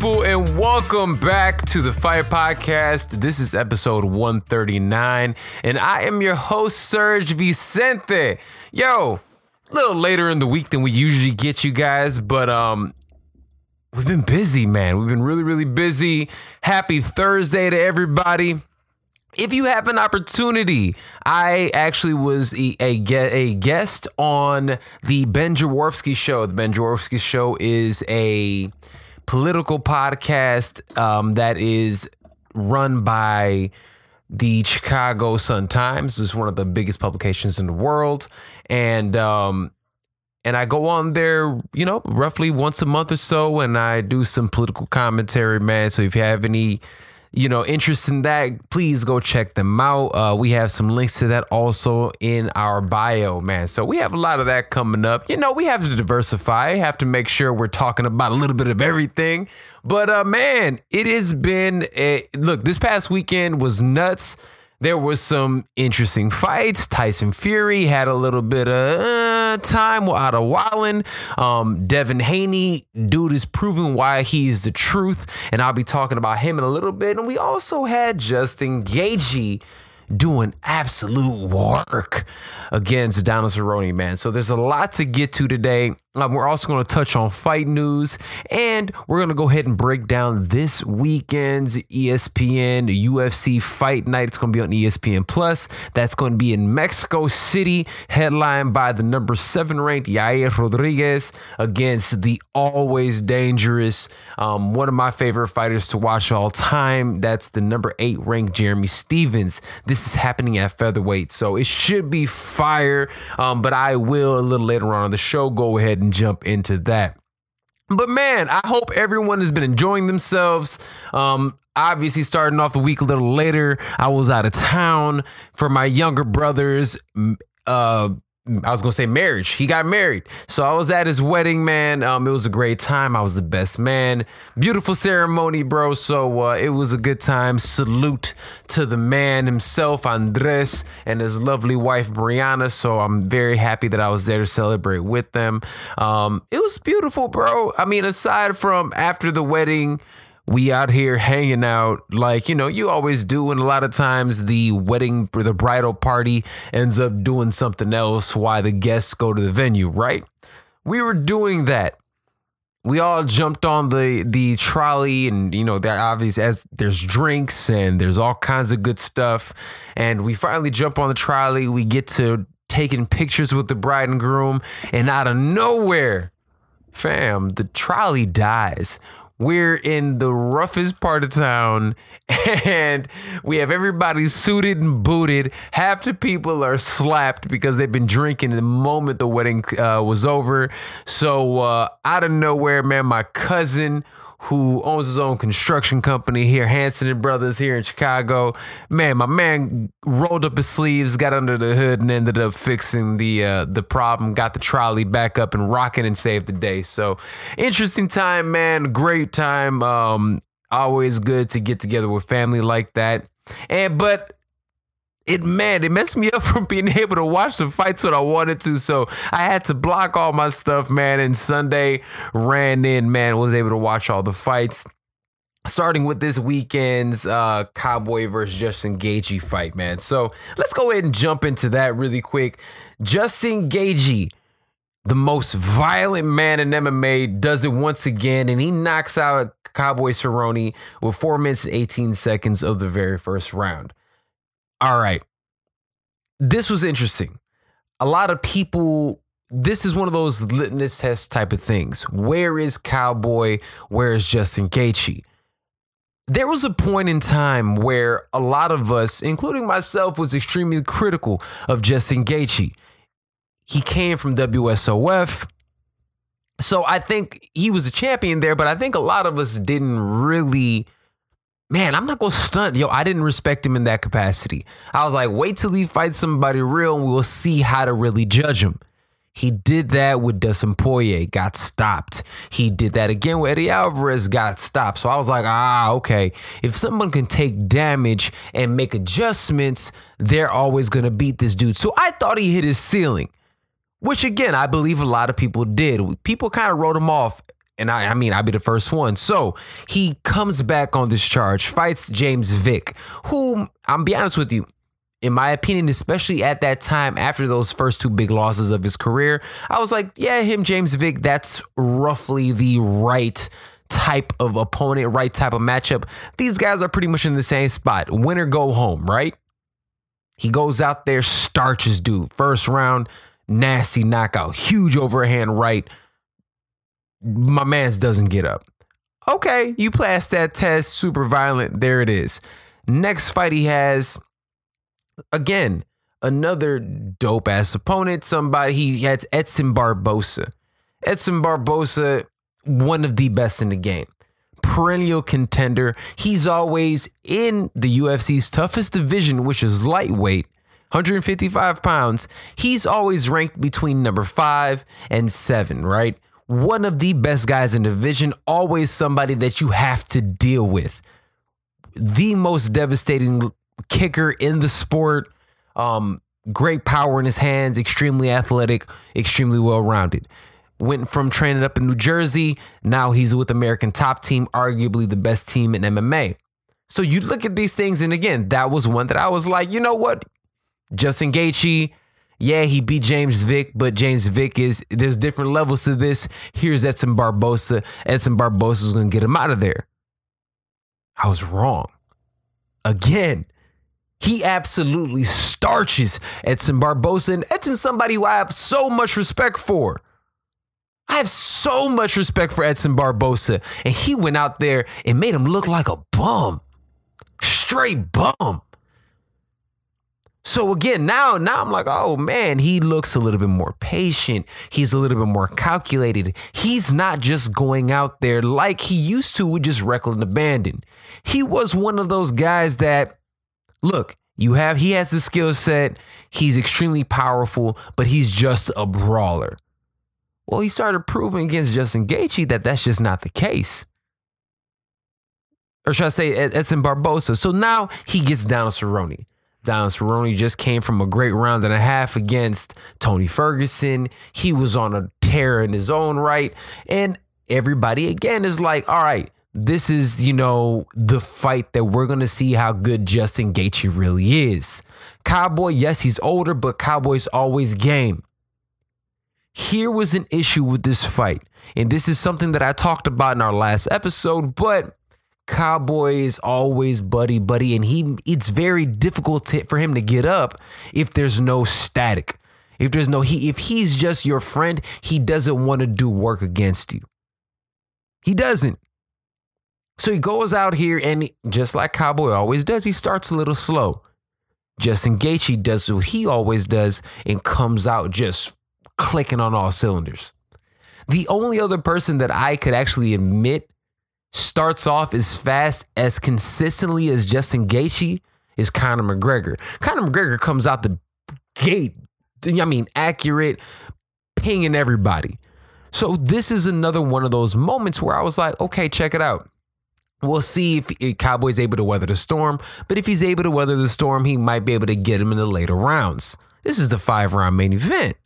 people, and welcome back to the Fight Podcast. This is episode 139, and I am your host, Serge Vicente. Yo, a little later in the week than we usually get you guys, but um, we've been busy, man. We've been really, really busy. Happy Thursday to everybody if you have an opportunity, I actually was a, a, a guest on the Ben Joravsky show. The Ben Joravsky show is a political podcast um, that is run by the Chicago Sun Times. which is one of the biggest publications in the world, and um, and I go on there, you know, roughly once a month or so, and I do some political commentary, man. So if you have any you know, interest in that, please go check them out. Uh, we have some links to that also in our bio, man. So we have a lot of that coming up. You know, we have to diversify, have to make sure we're talking about a little bit of everything. But uh, man, it has been a look. This past weekend was nuts. There was some interesting fights. Tyson Fury had a little bit of uh, time out of Wallin. Um, Devin Haney, dude, is proving why he's the truth, and I'll be talking about him in a little bit. And we also had Justin Gaethje doing absolute work against Donald Cerrone, man. So there's a lot to get to today. Um, we're also going to touch on fight news, and we're going to go ahead and break down this weekend's ESPN UFC Fight Night. It's going to be on ESPN Plus. That's going to be in Mexico City, headlined by the number seven ranked Yair Rodriguez against the always dangerous, um, one of my favorite fighters to watch all time. That's the number eight ranked Jeremy Stephens. This is happening at featherweight, so it should be fire. Um, but I will a little later on in the show go ahead and jump into that. But man, I hope everyone has been enjoying themselves. Um, obviously, starting off the week a little later, I was out of town for my younger brother's uh, I was gonna say marriage. He got married, so I was at his wedding, man. Um, it was a great time. I was the best man. Beautiful ceremony, bro. So uh, it was a good time. Salute to the man himself, Andres, and his lovely wife Brianna. So I'm very happy that I was there to celebrate with them. Um, it was beautiful, bro. I mean, aside from after the wedding we out here hanging out. Like you know you always do and a lot of times the wedding or the bridal party ends up doing something else why the guests go to the venue right? We were doing that. We all jumped on the the trolley and you know that obviously as there's drinks and there's all kinds of good stuff. And we finally jump on the trolley. We get to taking pictures with the bride and groom. And out of nowhere fam the trolley dies we're in the roughest part of town and we have everybody suited and booted. Half the people are slapped because they've been drinking the moment the wedding uh, was over. So, uh, out of nowhere, man, my cousin who owns his own construction company here, Hanson and Brothers here in Chicago. Man, my man rolled up his sleeves, got under the hood, and ended up fixing the uh, the problem. Got the trolley back up and rocking and saved the day. So interesting time, man. Great time. Um, always good to get together with family like that. And but it man, it messed me up from being able to watch the fights when I wanted to. So I had to block all my stuff, man. And Sunday ran in, man, was able to watch all the fights. Starting with this weekend's uh, Cowboy versus Justin Gaethje fight, man. So let's go ahead and jump into that really quick. Justin Gaethje, the most violent man in MMA, does it once again, and he knocks out Cowboy Cerrone with four minutes and 18 seconds of the very first round. All right. This was interesting. A lot of people, this is one of those litmus test type of things. Where is Cowboy? Where is Justin Gaethje? There was a point in time where a lot of us, including myself, was extremely critical of Justin Gaethje. He came from WSOF. So I think he was a champion there, but I think a lot of us didn't really man, I'm not gonna stunt. Yo, I didn't respect him in that capacity. I was like, wait till he fights somebody real and we'll see how to really judge him. He did that with Dustin Poirier, got stopped. He did that again with Eddie Alvarez, got stopped. So I was like, ah, okay. If someone can take damage and make adjustments, they're always gonna beat this dude. So I thought he hit his ceiling. which again, I believe a lot of people did. People kind of wrote him off. And I, I mean, I'd be the first one. So he comes back on this charge, fights James Vick, who I'm be honest with you, in my opinion, especially at that time after those first two big losses of his career, I was like, yeah, him, James Vick, that's roughly the right type of opponent, right type of matchup. These guys are pretty much in the same spot. Winner go home, right? He goes out there, starches dude. First round, nasty knockout, huge overhand right. My man's doesn't get up. Okay, you pass that test, super violent. There it is. Next fight he has, again, another dope ass opponent. Somebody he had Edson Barbosa. Edson Barbosa, one of the best in the game. Perennial contender. He's always in the UFC's toughest division, which is lightweight. 155 pounds, he's always ranked between number five and seven, right? One of the best guys in the division, always somebody that you have to deal with. The most devastating kicker in the sport. Um, great power in his hands, extremely athletic, extremely well rounded. Went from training up in New Jersey, now he's with American Top Team, arguably the best team in MMA. So you look at these things, and again, that was one that I was like, you know what? Justin Gaethje, yeah, he beat James Vick, but James Vick is there's different levels to this. Here's Edson Barbosa. Edson Barbosa is gonna get him out of there. I was wrong. Again, he absolutely starches Edson Barbosa, and Edson's somebody who I have so much respect for. I have so much respect for Edson Barbosa, and he went out there and made him look like a bum, straight bum. So again, now now I'm like, oh man, he looks a little bit more patient. He's a little bit more calculated. He's not just going out there like he used to with just reckless abandon. He was one of those guys that look, you have he has the skill set, he's extremely powerful, but he's just a brawler. Well, he started proving against Justin Gaethje that that's just not the case. Or should I say Edson Barbosa? So now he gets down to Cerrone. Don Cerrone just came from a great round and a half against Tony Ferguson. He was on a tear in his own right. And everybody again is like, all right, this is, you know, the fight that we're going to see how good Justin Gaethje really is. Cowboy, yes, he's older, but Cowboy's always game. Here was an issue with this fight. And this is something that I talked about in our last episode, but Cowboy is always buddy buddy, and he it's very difficult to, for him to get up if there's no static. If there's no he, if he's just your friend, he doesn't want to do work against you. He doesn't. So he goes out here and just like Cowboy always does, he starts a little slow. Justin Gaethje does what he always does and comes out just clicking on all cylinders. The only other person that I could actually admit starts off as fast as consistently as Justin Gaethje is Conor McGregor. Conor McGregor comes out the gate, I mean, accurate, pinging everybody. So this is another one of those moments where I was like, okay, check it out. We'll see if Cowboy's able to weather the storm, but if he's able to weather the storm, he might be able to get him in the later rounds. This is the five round main event.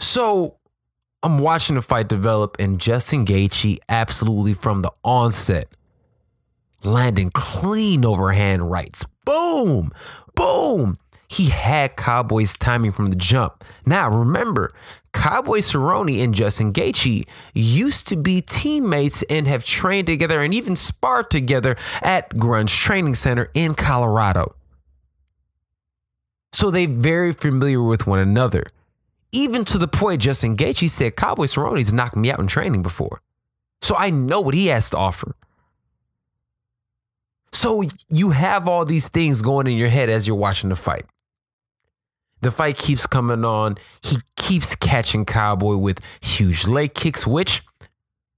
So I'm watching the fight develop, and Justin Gaethje absolutely from the onset landing clean overhand rights. Boom, boom. He had Cowboy's timing from the jump. Now remember, Cowboy Cerrone and Justin Gaethje used to be teammates and have trained together and even sparred together at Grudge Training Center in Colorado. So they're very familiar with one another. Even to the point Justin Gaethje said Cowboy Cerrone's knocked me out in training before. So I know what he has to offer. So you have all these things going in your head as you're watching the fight. The fight keeps coming on. He keeps catching Cowboy with huge leg kicks, which,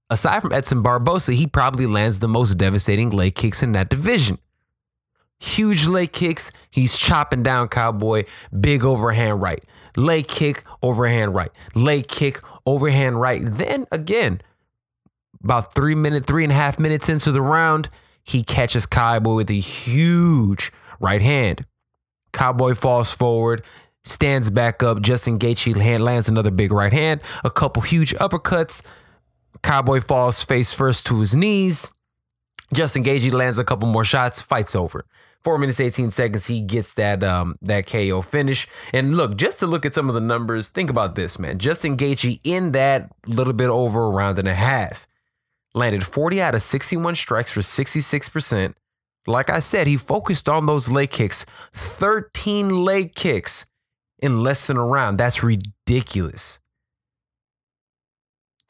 aside from Edson Barbosa, he probably lands the most devastating leg kicks in that division. Huge leg kicks. He's chopping down Cowboy. Big overhand right leg kick, overhand right, leg kick, overhand right. Then again, about three minutes, three and a half minutes into the round, he catches Cowboy with a huge right hand. Cowboy falls forward. stands back up. Justin Gaethje lands another big right hand, a couple huge uppercuts. Cowboy falls face first to his knees. Justin Gaethje lands a couple more shots. Fight's over. Four minutes, 18 seconds. He gets that um that KO finish. And look, just to look at some of the numbers, think about this, man. Justin Gaethje in that little bit over a round and a half landed 40 out of 61 strikes for 66%. Like I said, he focused on those leg kicks. 13 leg kicks in less than a round. That's ridiculous.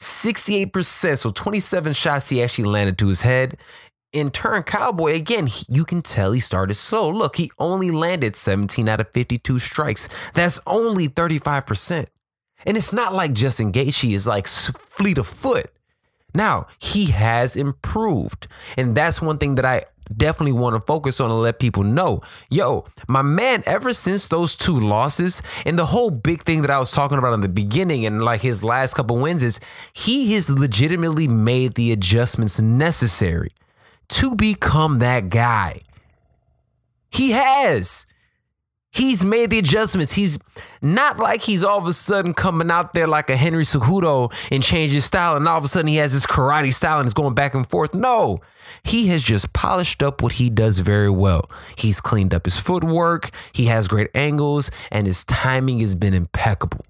68%, so 27 shots he actually landed to his head. In turn, Cowboy, again, you can tell he started slow. Look, he only landed 17 out of 52 strikes. That's only 35%. And it's not like Justin Gaethje is like fleet of foot. Now, he has improved. And that's one thing that I definitely want to focus on and let people know. Yo, my man, ever since those two losses and the whole big thing that I was talking about in the beginning and like his last couple wins is he has legitimately made the adjustments necessary to become that guy. He has. He's made the adjustments. He's not like he's all of a sudden coming out there like a Henry Cejudo and changed his style, and all of a sudden he has his karate style and is going back and forth. No, he has just polished up what he does very well. He's cleaned up his footwork, he has great angles, and his timing has been impeccable.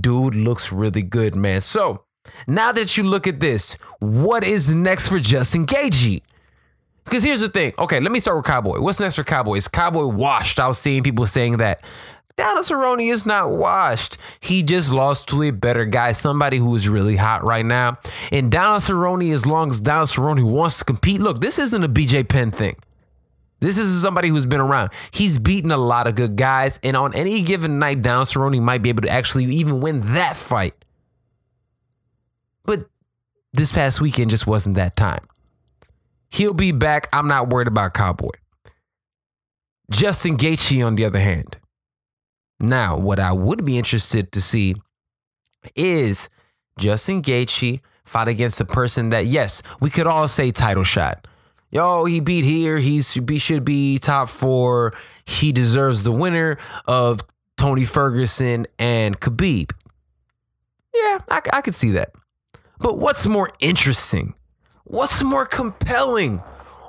Dude looks really good, man. So now that you look at this, what is next for Justin Gaethje? Because here's the thing. Okay, let me start with Cowboy. What's next for Cowboy? Is Cowboy washed? I was seeing people saying that. Donald Cerrone is not washed. He just lost to a better guy, somebody who is really hot right now. And Donald Cerrone, as long as Donald Cerrone wants to compete, look, this isn't a BJ Penn thing. This is somebody who's been around. He's beaten a lot of good guys, and on any given night, Donald Cerrone might be able to actually even win that fight. But this past weekend just wasn't that time. He'll be back. I'm not worried about Cowboy. Justin Gaethje, on the other hand. Now, what I would be interested to see is Justin Gaethje fight against a person that, yes, we could all say title shot. Yo, he beat here. He should be top four. He deserves the winner of Tony Ferguson and Khabib. Yeah, I, I could see that. But what's more interesting What's more compelling?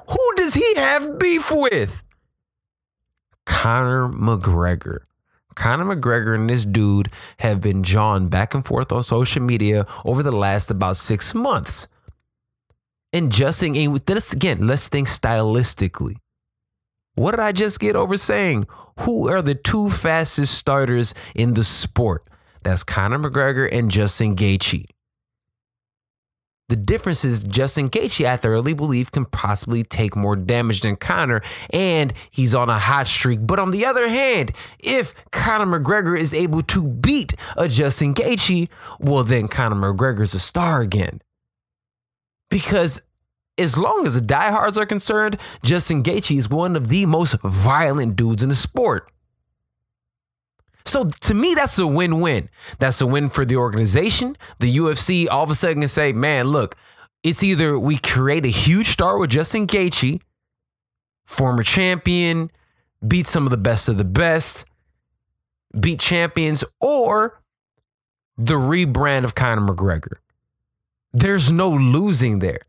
Who does he have beef with? Conor McGregor. Conor McGregor and this dude have been jawing back and forth on social media over the last about six months. And just and this again, let's think stylistically. What did I just get over saying? Who are the two fastest starters in the sport? That's Conor McGregor and Justin Gaethje. The difference is Justin Gaethje, I thoroughly believe, can possibly take more damage than Conor, and he's on a hot streak. But on the other hand, if Conor McGregor is able to beat a Justin Gaethje, well, then Conor McGregor's a star again. Because as long as the diehards are concerned, Justin Gaethje is one of the most violent dudes in the sport. So to me, that's a win win. That's a win for the organization. The UFC all of a sudden can say, man, look, it's either we create a huge star with Justin Gaethje, former champion, beat some of the best of the best, beat champions, or the rebrand of Conor McGregor. There's no losing there.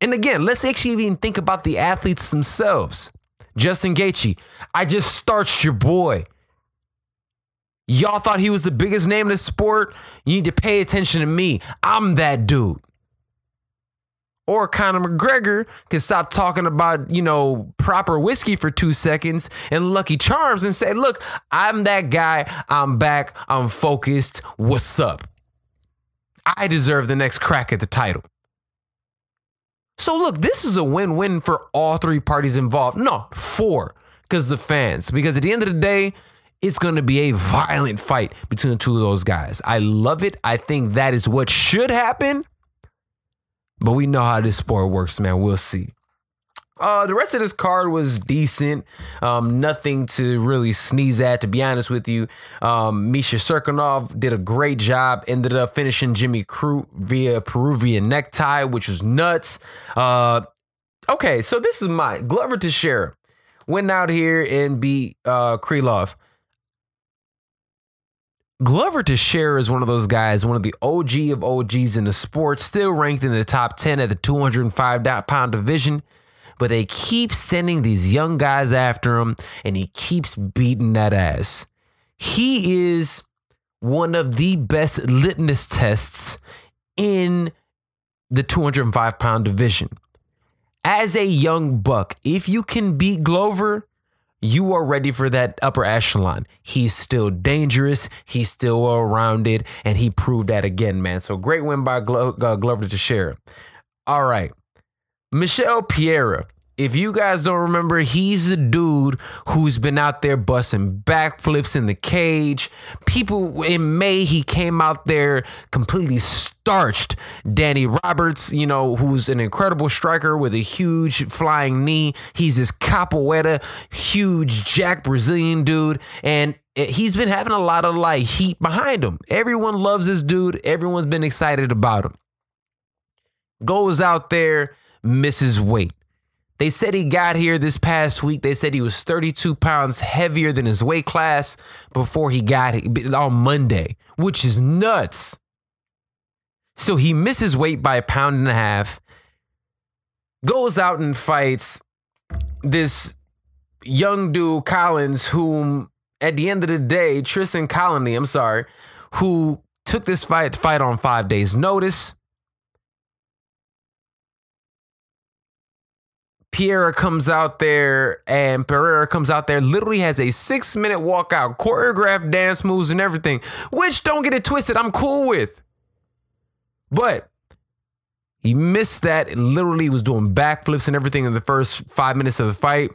And again, let's actually even think about the athletes themselves. Justin Gaethje, I just starched your boy. Y'all thought he was the biggest name in the sport. You need to pay attention to me. I'm that dude. Or Conor McGregor can stop talking about, you know, proper whiskey for two seconds and Lucky Charms and say, look, I'm that guy. I'm back. I'm focused. What's up? I deserve the next crack at the title. So, look, this is a win win for all three parties involved. No, four, because the fans. Because at the end of the day, it's going to be a violent fight between the two of those guys. I love it. I think that is what should happen. But we know how this sport works, man. We'll see. Uh, the rest of this card was decent. Um, nothing to really sneeze at, to be honest with you. Um, Misha Cirkunov did a great job. Ended up finishing Jimmy Crute via Peruvian necktie, which was nuts. Uh, okay, so this is my Glover Teixeira went out here and beat uh, Krylov. Glover Teixeira is one of those guys, one of the OG of OGs in the sport, still ranked in the top 10 at the 205 pound division. But they keep sending these young guys after him, and he keeps beating that ass. He is one of the best litmus tests in the 205 pound division. As a young buck, if you can beat Glover, you are ready for that upper echelon. He's still dangerous. He's still well rounded, and he proved that again, man. So great win by Glo- uh, Glover Teixeira. All right, Michel Pereira if you guys don't remember, he's the dude who's been out there busting backflips in the cage. People in May, he came out there completely starched Danny Roberts, you know, who's an incredible striker with a huge flying knee. He's this capoeira, huge Jack Brazilian dude. And he's been having a lot of like heat behind him. Everyone loves this dude. Everyone's been excited about him. Goes out there, misses weight they said he got here this past week. They said he was 32 pounds heavier than his weight class before he got it on Monday, which is nuts. So he misses weight by a pound and a half, goes out and fights this young dude, Collins, whom at the end of the day, Tristan Connelly, I'm sorry, who took this fight fight on five days' notice. Pereira comes out there and Pereira comes out there, literally has a six minute walkout, choreographed dance moves and everything, which don't get it twisted, I'm cool with. But he missed that and literally was doing backflips and everything in the first five minutes of the fight.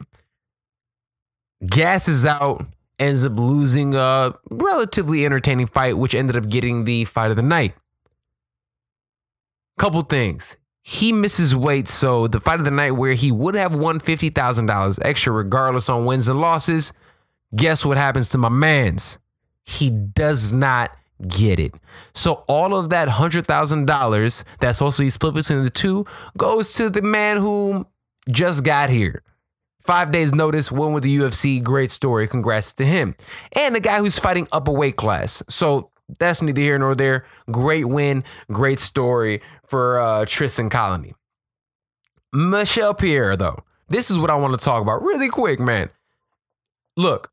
Gasses out, ends up losing a relatively entertaining fight, which ended up getting the fight of the night. Couple things he misses weight. So the fight of the night where he would have won $50,000 extra regardless on wins and losses, guess what happens to my man's? He does not get it. So all of that $100,000 that's supposed to be split between the two goes to the man who just got here. Five days notice, won with the UFC. Great story. Congrats to him. And the guy who's fighting up a weight class. So that's neither here nor there. Great win, great story for uh, Tristan Connelly. Michelle Pierre, though, this is what I want to talk about really quick, man. Look,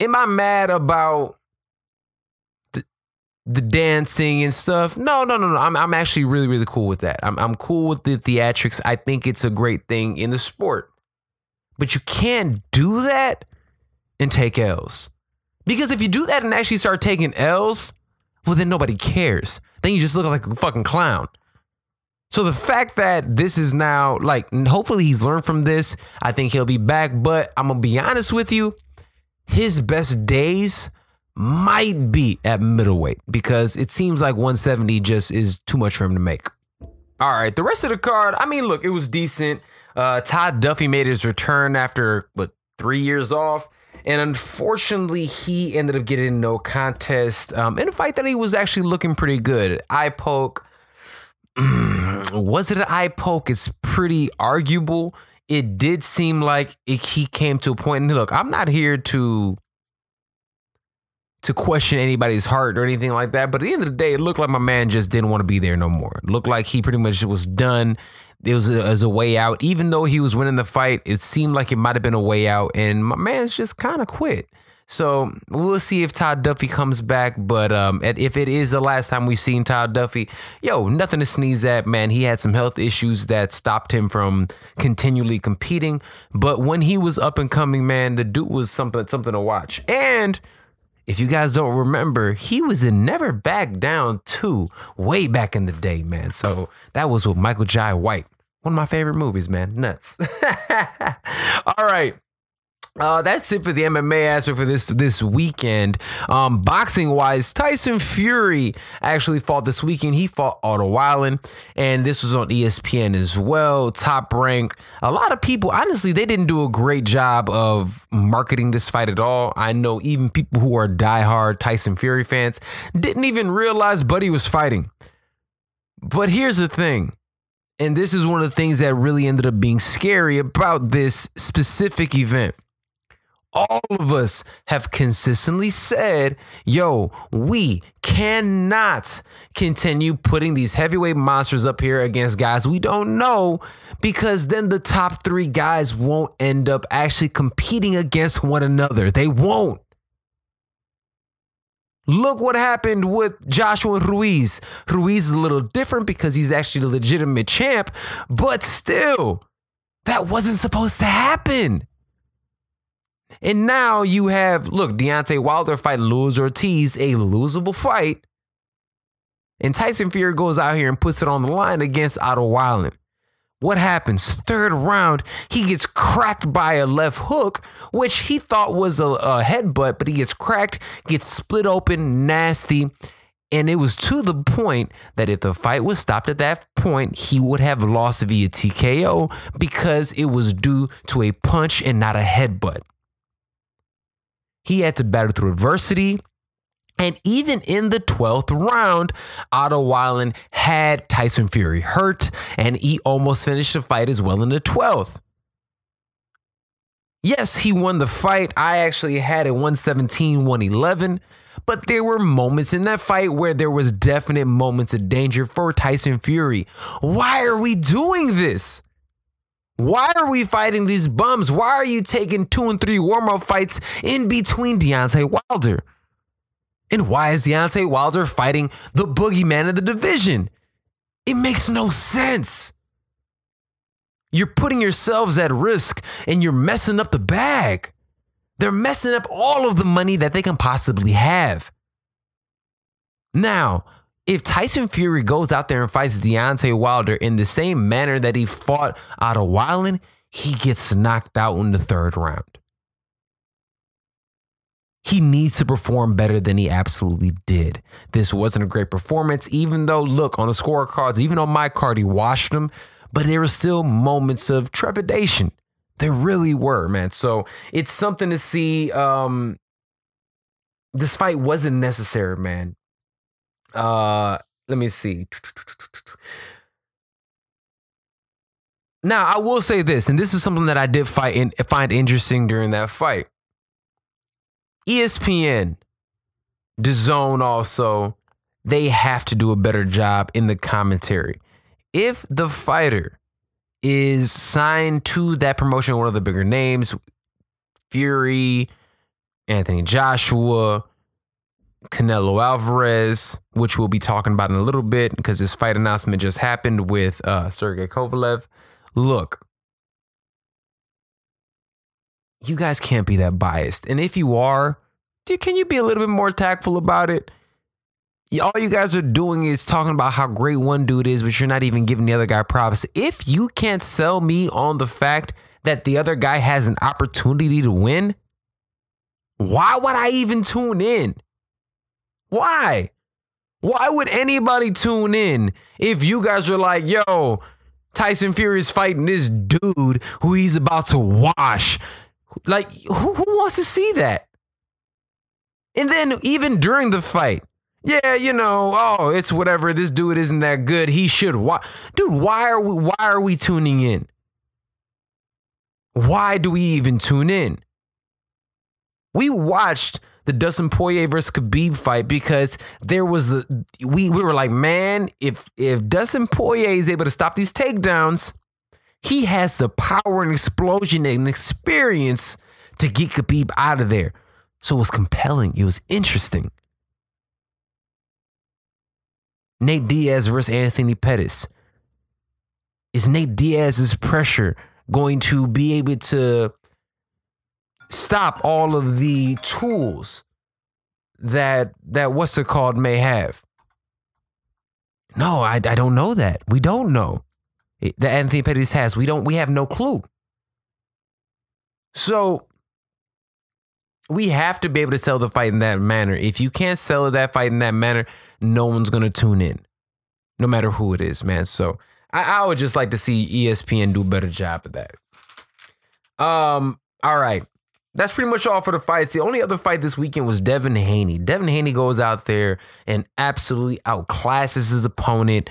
am I mad about the, the dancing and stuff? No, no, no, no. I'm, I'm actually really, really cool with that. I'm, I'm cool with the theatrics. I think it's a great thing in the sport. But you can't do that and take L's. Because if you do that and actually start taking L's, well, then nobody cares. Then you just look like a fucking clown. So the fact that this is now like, hopefully he's learned from this. I think he'll be back. But I'm gonna be honest with you, his best days might be at middleweight because it seems like 170 just is too much for him to make. All right, the rest of the card, I mean, look, it was decent. Uh, Todd Duffy made his return after what three years off. And unfortunately, he ended up getting no contest um, in a fight that he was actually looking pretty good. Eye poke. was it an eye poke? It's pretty arguable. It did seem like it, he came to a point. And look, I'm not here to to question anybody's heart or anything like that. But at the end of the day, it looked like my man just didn't want to be there no more. It looked like he pretty much was done it was as a way out. Even though he was winning the fight, it seemed like it might have been a way out, and my man's just kind of quit. So we'll see if Todd Duffy comes back. But um, if it is the last time we've seen Todd Duffy, yo, nothing to sneeze at, man. He had some health issues that stopped him from continually competing. But when he was up and coming, man, the dude was something something to watch. And if you guys don't remember, he was in Never Back Down 2 way back in the day, man. So that was with Michael Jai White. One of my favorite movies, man. Nuts. All right. Uh, that's it for the MMA aspect for this this weekend. Um, boxing wise, Tyson Fury actually fought this weekend. He fought Otto Wallin, and this was on ESPN as well. Top rank. A lot of people, honestly, they didn't do a great job of marketing this fight at all. I know even people who are diehard Tyson Fury fans didn't even realize Buddy was fighting. But here's the thing. And this is one of the things that really ended up being scary about this specific event all of us have consistently said, yo, we cannot continue putting these heavyweight monsters up here against guys we don't know because then the top three guys won't end up actually competing against one another. They won't. Look what happened with Joshua Ruiz. Ruiz is a little different because he's actually a legitimate champ, but still, that wasn't supposed to happen. And now you have, look, Deontay Wilder fight Luis Ortiz, a losable fight. And Tyson Fury goes out here and puts it on the line against Otto Wallin. What happens? Third round, he gets cracked by a left hook, which he thought was a, a headbutt, but he gets cracked, gets split open, nasty. And it was to the point that if the fight was stopped at that point, he would have lost via TKO because it was due to a punch and not a headbutt. He had to battle through adversity. And even in the 12th round, Otto Wallin had Tyson Fury hurt, and he almost finished the fight as well in the 12th. Yes, he won the fight. I actually had it 117, 111. But there were moments in that fight where there was definite moments of danger for Tyson Fury. Why are we doing this? Why are we fighting these bums? Why are you taking two and three warm up fights in between Deontay Wilder? And why is Deontay Wilder fighting the boogeyman of the division? It makes no sense. You're putting yourselves at risk and you're messing up the bag. They're messing up all of the money that they can possibly have. Now, if Tyson Fury goes out there and fights Deontay Wilder in the same manner that he fought Otto Wallin, he gets knocked out in the third round. He needs to perform better than he absolutely did. This wasn't a great performance, even though, look, on the scorecards, even on my card, he washed them, but there were still moments of trepidation. There really were, man. So it's something to see. Um, this fight wasn't necessary, man. Uh, let me see. Now, I will say this, and this is something that I did fight in, find interesting during that fight. ESPN, DAZN also, they have to do a better job in the commentary. If the fighter is signed to that promotion, one of the bigger names, Fury, Anthony Joshua, Canelo Alvarez, which we'll be talking about in a little bit because this fight announcement just happened with uh, Sergey Kovalev. Look, you guys can't be that biased. And if you are, can you be a little bit more tactful about it? All you guys are doing is talking about how great one dude is, but you're not even giving the other guy props. If you can't sell me on the fact that the other guy has an opportunity to win, why would I even tune in? Why? Why would anybody tune in if you guys are like, yo, Tyson Fury is fighting this dude who he's about to wash? Like, who, who wants to see that? And then even during the fight, yeah, you know, oh, it's whatever. This dude isn't that good. He should watch. Dude, why are we why are we tuning in? Why do we even tune in? We watched the Dustin Poirier versus Khabib fight because there was the we we were like, man, if if Dustin Poirier is able to stop these takedowns, he has the power and explosion and experience to get Khabib out of there. So it was compelling. It was interesting. Nate Diaz versus Anthony Pettis. Is Nate Diaz's pressure going to be able to stop all of the tools that that what's it called may have? No, I, I don't know that. We don't know that Anthony Pettis has. We don't. We have no clue. So we have to be able to sell the fight in that manner. If you can't sell that fight in that manner, no one's gonna tune in, no matter who it is, man. So I, I would just like to see ESPN do a better job of that. Um, all right. That's pretty much all for the fights. The only other fight this weekend was Devin Haney. Devin Haney goes out there and absolutely outclasses his opponent.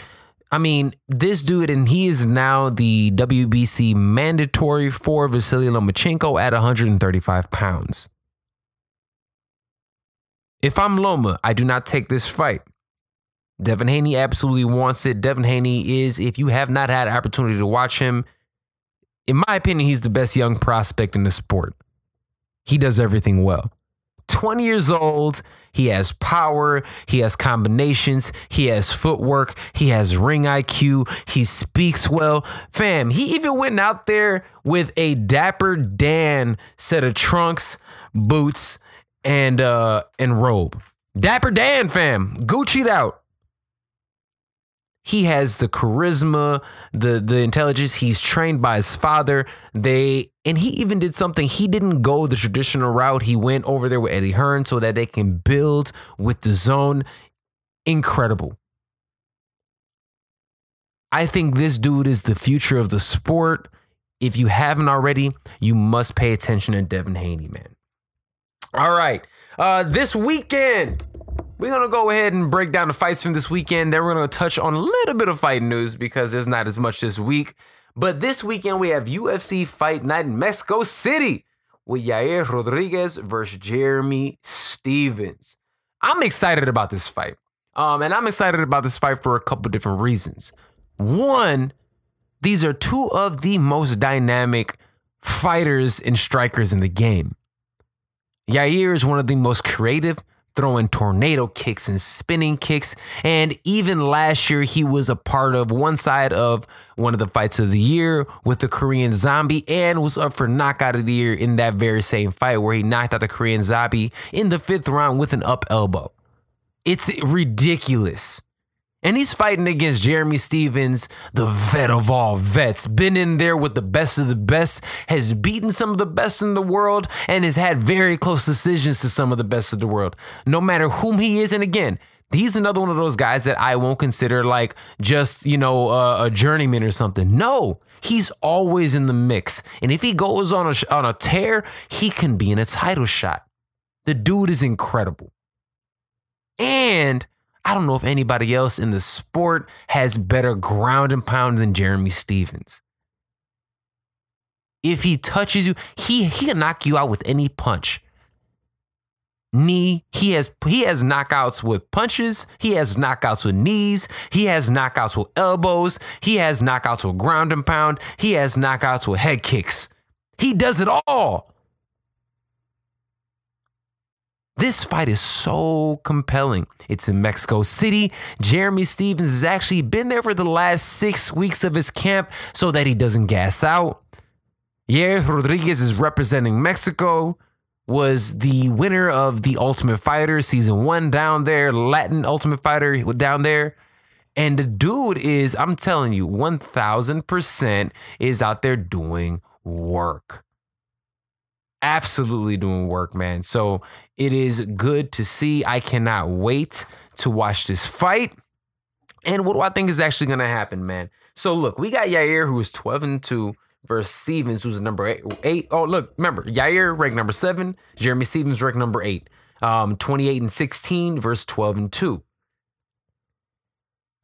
I mean, this dude, and he is now the WBC mandatory for Vasily Lomachenko at 135 pounds. If I'm Loma, I do not take this fight. Devin Haney absolutely wants it. Devin Haney is, if you have not had opportunity to watch him, in my opinion, he's the best young prospect in the sport. He does everything well. 20 years old. He has power. He has combinations. He has footwork. He has ring IQ. He speaks well. Fam, he even went out there with a Dapper Dan set of trunks, boots, and uh and robe. Dapper Dan, fam. Gucci'd out he has the charisma, the the intelligence. He's trained by his father. They and he even did something. He didn't go the traditional route. He went over there with Eddie Hearn so that they can build with DAZN. Incredible. I think this dude is the future of the sport. If you haven't already, you must pay attention to Devin Haney, man. All right. Uh, this weekend, we're gonna go ahead and break down the fights from this weekend. Then we're gonna touch on a little bit of fight news because there's not as much this week. But this weekend we have UFC Fight Night in Mexico City with Yair Rodriguez versus Jeremy Stephens. I'm excited about this fight. Um, and I'm excited about this fight for a couple different reasons. One, these are two of the most dynamic fighters and strikers in the game. Yair is one of the most creative, throwing tornado kicks and spinning kicks. And even last year, he was a part of one side of one of the fights of the year with the Korean Zombie and was up for knockout of the year in that very same fight where he knocked out the Korean Zombie in the fifth round with an up elbow. It's ridiculous. And he's fighting against Jeremy Stephens, the vet of all vets. Been in there with the best of the best, has beaten some of the best in the world, and has had very close decisions to some of the best of the world. No matter whom he is, and again, he's another one of those guys that I won't consider like just, you know, uh, a journeyman or something. No, he's always in the mix. And if he goes on a, on a tear, he can be in a title shot. The dude is incredible. And I don't know if anybody else in the sport has better ground and pound than Jeremy Stephens. If he touches you, he he can knock you out with any punch. Knee, he has he has knockouts with punches, he has knockouts with knees, he has knockouts with elbows, he has knockouts with ground and pound, he has knockouts with head kicks. He does it all. This fight is so compelling. It's in Mexico City. Jeremy Stephens has actually been there for the last six weeks of his camp so that he doesn't gas out. Yair Rodriguez is representing Mexico, was the winner of the Ultimate Fighter season one down there, Latin Ultimate Fighter down there. And the dude is, I'm telling you, 1000% is out there doing work absolutely doing work, man. So it is good to see. I cannot wait to watch this fight. And what do I think is actually going to happen, man? So look, we got Yair, who is 12 and 2, versus Stephens who's number eight. Oh, look, remember, Yair ranked number seven, Jeremy Stephens ranked number eight. Um, 28 and 16 versus 12 and 2.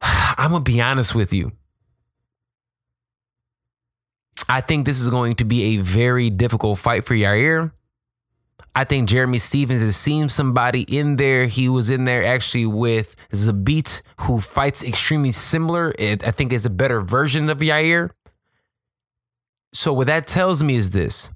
I'm gonna be honest with you. I think this is going to be a very difficult fight for Yair. I think Jeremy Stephens has seen somebody in there. He was in there actually with Zabit, who fights extremely similar. It, I think is a better version of Yair. So what that tells me is this.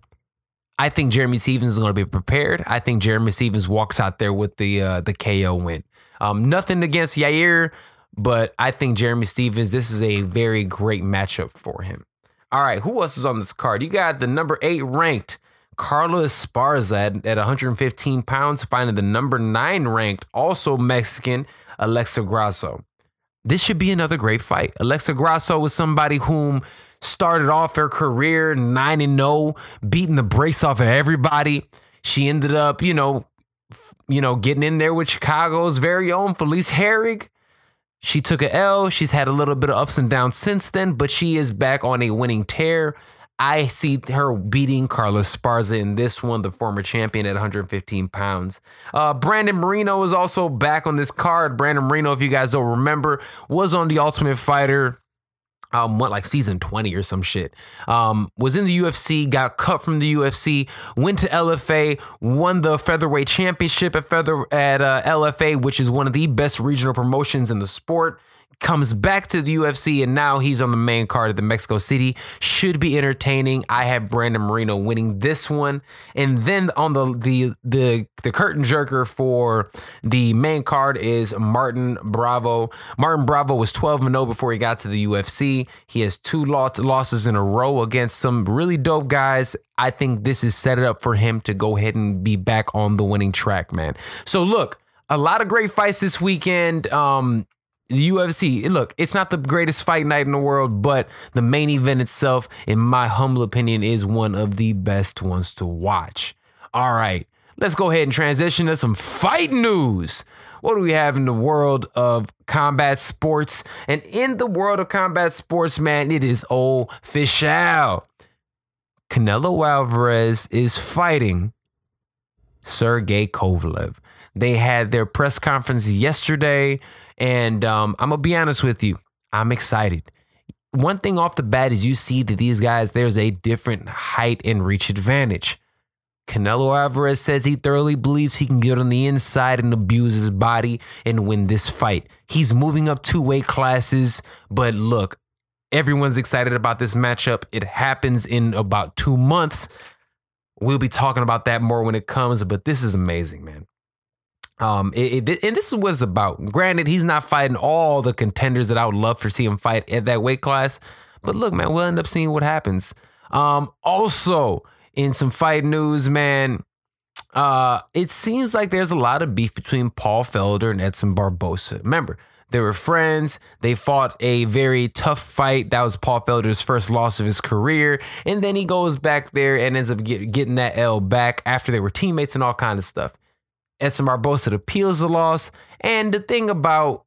I think Jeremy Stephens is going to be prepared. I think Jeremy Stephens walks out there with the uh, the KO win. Um, nothing against Yair, but I think Jeremy Stephens, This is a very great matchup for him. All right, who else is on this card? You got the number eight ranked Carla Esparza at, at 115 pounds, finding the number nine ranked, also Mexican, Alexa Grasso. This should be another great fight. Alexa Grasso was somebody whom started off her career 9 and 0, beating the brakes off of everybody. She ended up, you know, you know, getting in there with Chicago's very own Felice Herrig. She took a L. She's had a little bit of ups and downs since then, but she is back on a winning tear. I see her beating Carla Esparza in this one, the former champion at 115 pounds. Uh, Brandon Moreno is also back on this card. Brandon Moreno, if you guys don't remember, was on The Ultimate Fighter um, what like season 20 or some shit. Um, was in the UFC, got cut from the UFC, went to LFA, won the featherweight championship at feather at uh, LFA, which is one of the best regional promotions in the sport comes back to the UFC and now he's on the main card at the Mexico City. Should be entertaining. I have Brandon Moreno winning this one. And then on the the the the curtain jerker for the main card is Martin Bravo. Martin Bravo was 12 0 before he got to the UFC. He has two losses in a row against some really dope guys. I think this is set it up for him to go ahead and be back on the winning track, man. So look, a lot of great fights this weekend. Um, the UFC, look, it's not the greatest fight night in the world, but the main event itself, in my humble opinion, is one of the best ones to watch. All right, let's go ahead and transition to some fight news. What do we have in the world of combat sports? And in the world of combat sports, man, it is official. Canelo Alvarez is fighting Sergey Kovalev. They had their press conference yesterday. And um, I'm gonna be honest with you, I'm excited. One thing off the bat is you see that these guys, there's a different height and reach advantage. Canelo Alvarez says he thoroughly believes he can get on the inside and abuse his body and win this fight. He's moving up two weight classes, but look, everyone's excited about this matchup. It happens in about two months. We'll be talking about that more when it comes, but this is amazing, man. Um, it, it, and this is what it's about. Granted, he's not fighting all the contenders that I would love to see him fight at that weight class. But look, man, we'll end up seeing what happens. Um, also, in some fight news, man, uh, it seems like there's a lot of beef between Paul Felder and Edson Barbosa. Remember, they were friends. They fought a very tough fight. That was Paul Felder's first loss of his career. And then he goes back there and ends up get, getting that L back after they were teammates and all kind of stuff. Edson Barbosa appeals the loss. And the thing about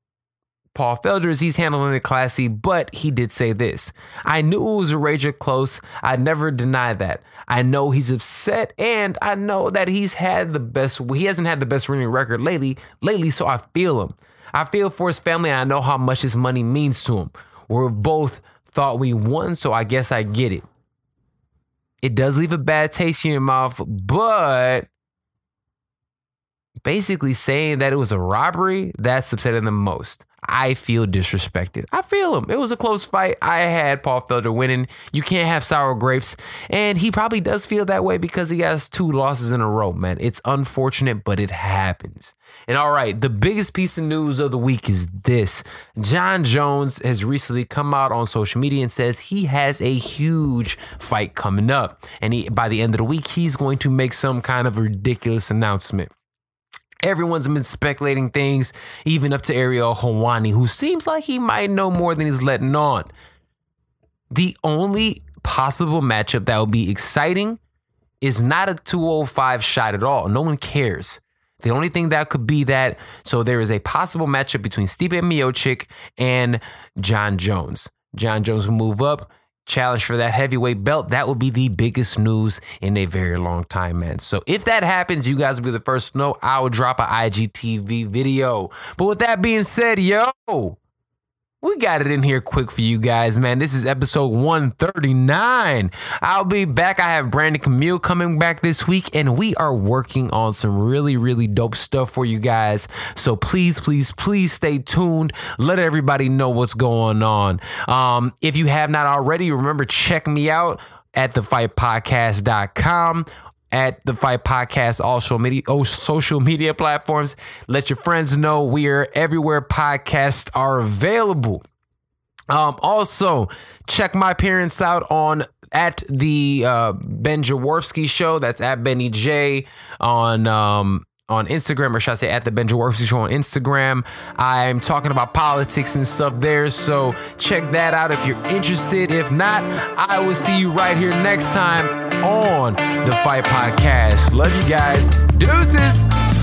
Paul Felder is he's handling it classy, but he did say this. I knew it was a rager close. I never deny that. I know he's upset, and I know that he's had the best. He hasn't had the best winning record lately. Lately, so I feel him. I feel for his family, and I know how much his money means to him. We're both thought we won, so I guess I get it. It does leave a bad taste in your mouth, but basically saying that it was a robbery, that's upsetting the most. I feel disrespected. I feel him. It was a close fight. I had Paul Felder winning. You can't have sour grapes. And he probably does feel that way because he has two losses in a row, man. It's unfortunate, but it happens. And all right, the biggest piece of news of the week is this Jon Jones has recently come out on social media and says he has a huge fight coming up. And he, by the end of the week, he's going to make some kind of ridiculous announcement. Everyone's been speculating things, even up to Ariel Helwani, who seems like he might know more than he's letting on. The only possible matchup that would be exciting is not a 205 shot at all. No one cares. The only thing that could be that, so there is a possible matchup between Stipe Miocic and Jon Jones. Jon Jones will move up challenge for that heavyweight belt, that would be the biggest news in a very long time, man. So if that happens, you guys will be the first to know. I will drop an IGTV video. But with that being said, yo, we got it in here quick for you guys, man. This is episode 139. I'll be back. I have Brandon Camille coming back this week, and we are working on some really, really dope stuff for you guys. So please, please, please stay tuned. Let everybody know what's going on. Um, if you have not already, remember, check me out at thefightpodcast.com at the Fight Podcast, all social media, oh, social media platforms. Let your friends know we are everywhere podcasts are available. Um, also, check my parents out on at the uh, Ben Joravsky show. That's at Benny J on um, on Instagram, or should I say at the Ben Joravsky Show on Instagram. I'm talking about politics and stuff there, so check that out if you're interested. If not, I will see you right here next time on the Fight Podcast. Love you guys. Deuces.